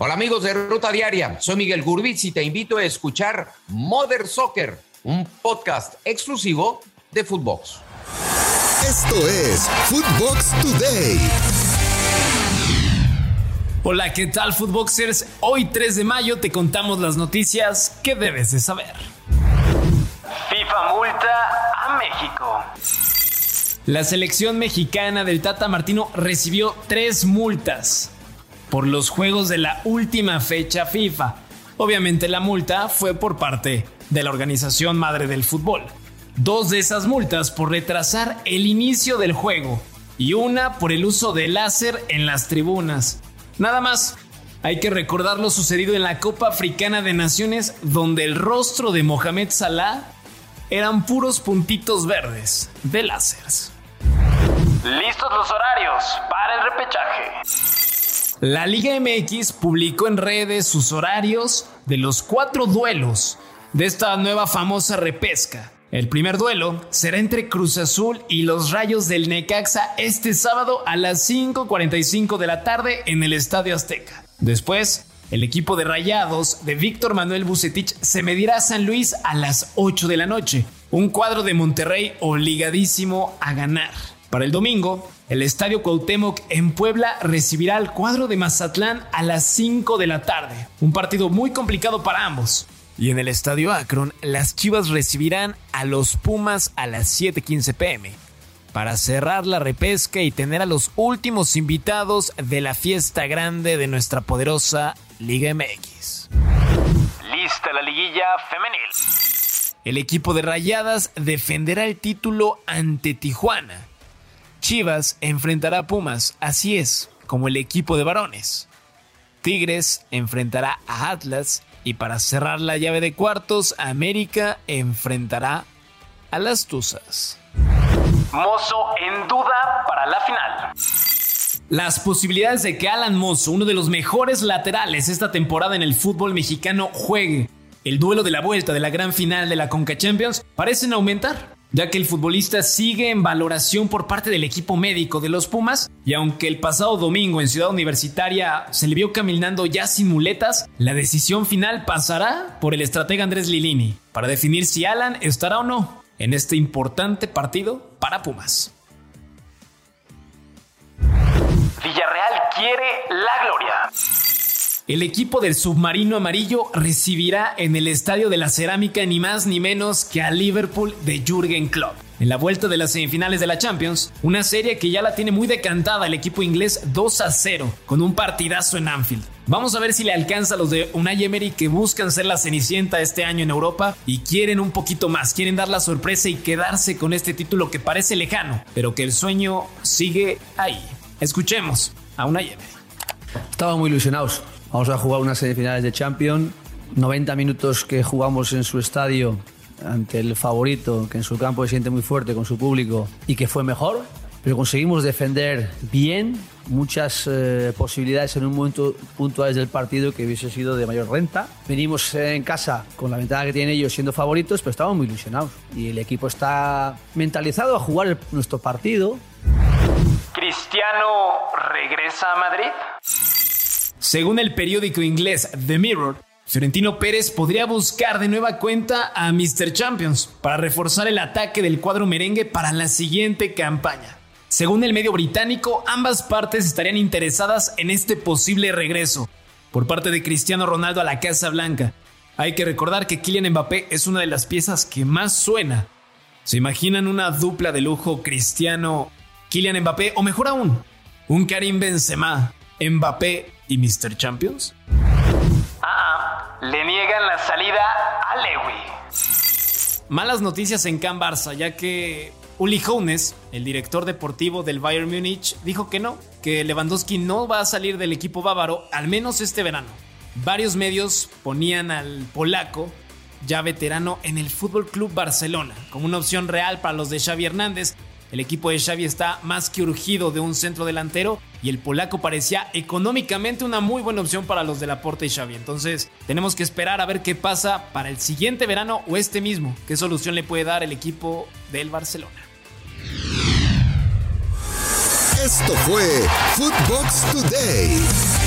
Hola amigos de Ruta Diaria, soy Miguel Gurbitz y te invito a escuchar Mother Soccer, un podcast exclusivo de Footbox. Esto es Footbox Today. Hola, ¿qué tal Footboxers? Hoy 3 de mayo te contamos las noticias que debes de saber. FIFA multa a México. La selección mexicana del Tata Martino recibió tres multas por los juegos de la última fecha FIFA. Obviamente la multa fue por parte de la organización madre del fútbol. Dos de esas multas por retrasar el inicio del juego y una por el uso de láser en las tribunas. Nada más, hay que recordar lo sucedido en la Copa Africana de Naciones donde el rostro de Mohamed Salah eran puros puntitos verdes de láseres. Listos los horarios para el repechaje. La Liga MX publicó en redes sus horarios de los cuatro duelos de esta nueva famosa repesca. El primer duelo será entre Cruz Azul y los Rayos del Necaxa este sábado a las 5.45 de la tarde en el Estadio Azteca. Después, el equipo de Rayados de Víctor Manuel Bucetich se medirá a San Luis a las 8 de la noche. Un cuadro de Monterrey obligadísimo a ganar. Para el domingo, el Estadio Cuauhtémoc en Puebla recibirá al cuadro de Mazatlán a las 5 de la tarde. Un partido muy complicado para ambos. Y en el Estadio Akron, las Chivas recibirán a los Pumas a las 7:15 pm para cerrar la repesca y tener a los últimos invitados de la fiesta grande de nuestra poderosa Liga MX. Lista la liguilla femenil. El equipo de Rayadas defenderá el título ante Tijuana Chivas enfrentará a Pumas, así es, como el equipo de varones. Tigres enfrentará a Atlas y para cerrar la llave de cuartos, América enfrentará a las Tuzas. Mozo en duda para la final. Las posibilidades de que Alan Mozo, uno de los mejores laterales esta temporada en el fútbol mexicano, juegue el duelo de la vuelta de la gran final de la Conca Champions, parecen aumentar ya que el futbolista sigue en valoración por parte del equipo médico de los Pumas y aunque el pasado domingo en Ciudad Universitaria se le vio caminando ya sin muletas, la decisión final pasará por el estratega Andrés Lilini para definir si Alan estará o no en este importante partido para Pumas. Villarreal quiere la gloria. El equipo del submarino amarillo recibirá en el Estadio de la Cerámica ni más ni menos que a Liverpool de Jürgen Klopp. En la vuelta de las semifinales de la Champions, una serie que ya la tiene muy decantada el equipo inglés 2 a 0, con un partidazo en Anfield. Vamos a ver si le alcanza a los de Unai Emery que buscan ser la cenicienta este año en Europa y quieren un poquito más, quieren dar la sorpresa y quedarse con este título que parece lejano, pero que el sueño sigue ahí. Escuchemos a Unai Emery. Estaba muy ilusionados Vamos a jugar unas semifinales de Champions. 90 minutos que jugamos en su estadio ante el favorito, que en su campo se siente muy fuerte con su público y que fue mejor. Pero conseguimos defender bien, muchas eh, posibilidades en un momento puntuales del partido que hubiese sido de mayor renta. Venimos en casa con la ventaja que tienen ellos siendo favoritos, pero estamos muy ilusionados. Y el equipo está mentalizado a jugar nuestro partido. ¿Cristiano regresa a Madrid? Según el periódico inglés The Mirror, Fiorentino Pérez podría buscar de nueva cuenta a Mr. Champions para reforzar el ataque del cuadro merengue para la siguiente campaña. Según el medio británico, ambas partes estarían interesadas en este posible regreso por parte de Cristiano Ronaldo a la Casa Blanca. Hay que recordar que Kylian Mbappé es una de las piezas que más suena. ¿Se imaginan una dupla de lujo Cristiano, Kylian Mbappé o mejor aún, un Karim Benzema, Mbappé y Mr. Champions? Ah, le niegan la salida a Lewy. Malas noticias en Can Barça, ya que Uli Hoeneß, el director deportivo del Bayern Múnich, dijo que no, que Lewandowski no va a salir del equipo bávaro, al menos este verano. Varios medios ponían al polaco, ya veterano, en el Fútbol Club Barcelona, como una opción real para los de Xavi Hernández, el equipo de Xavi está más que urgido de un centro delantero y el polaco parecía económicamente una muy buena opción para los de Laporte y Xavi. Entonces, tenemos que esperar a ver qué pasa para el siguiente verano o este mismo, qué solución le puede dar el equipo del Barcelona. Esto fue Footbox Today.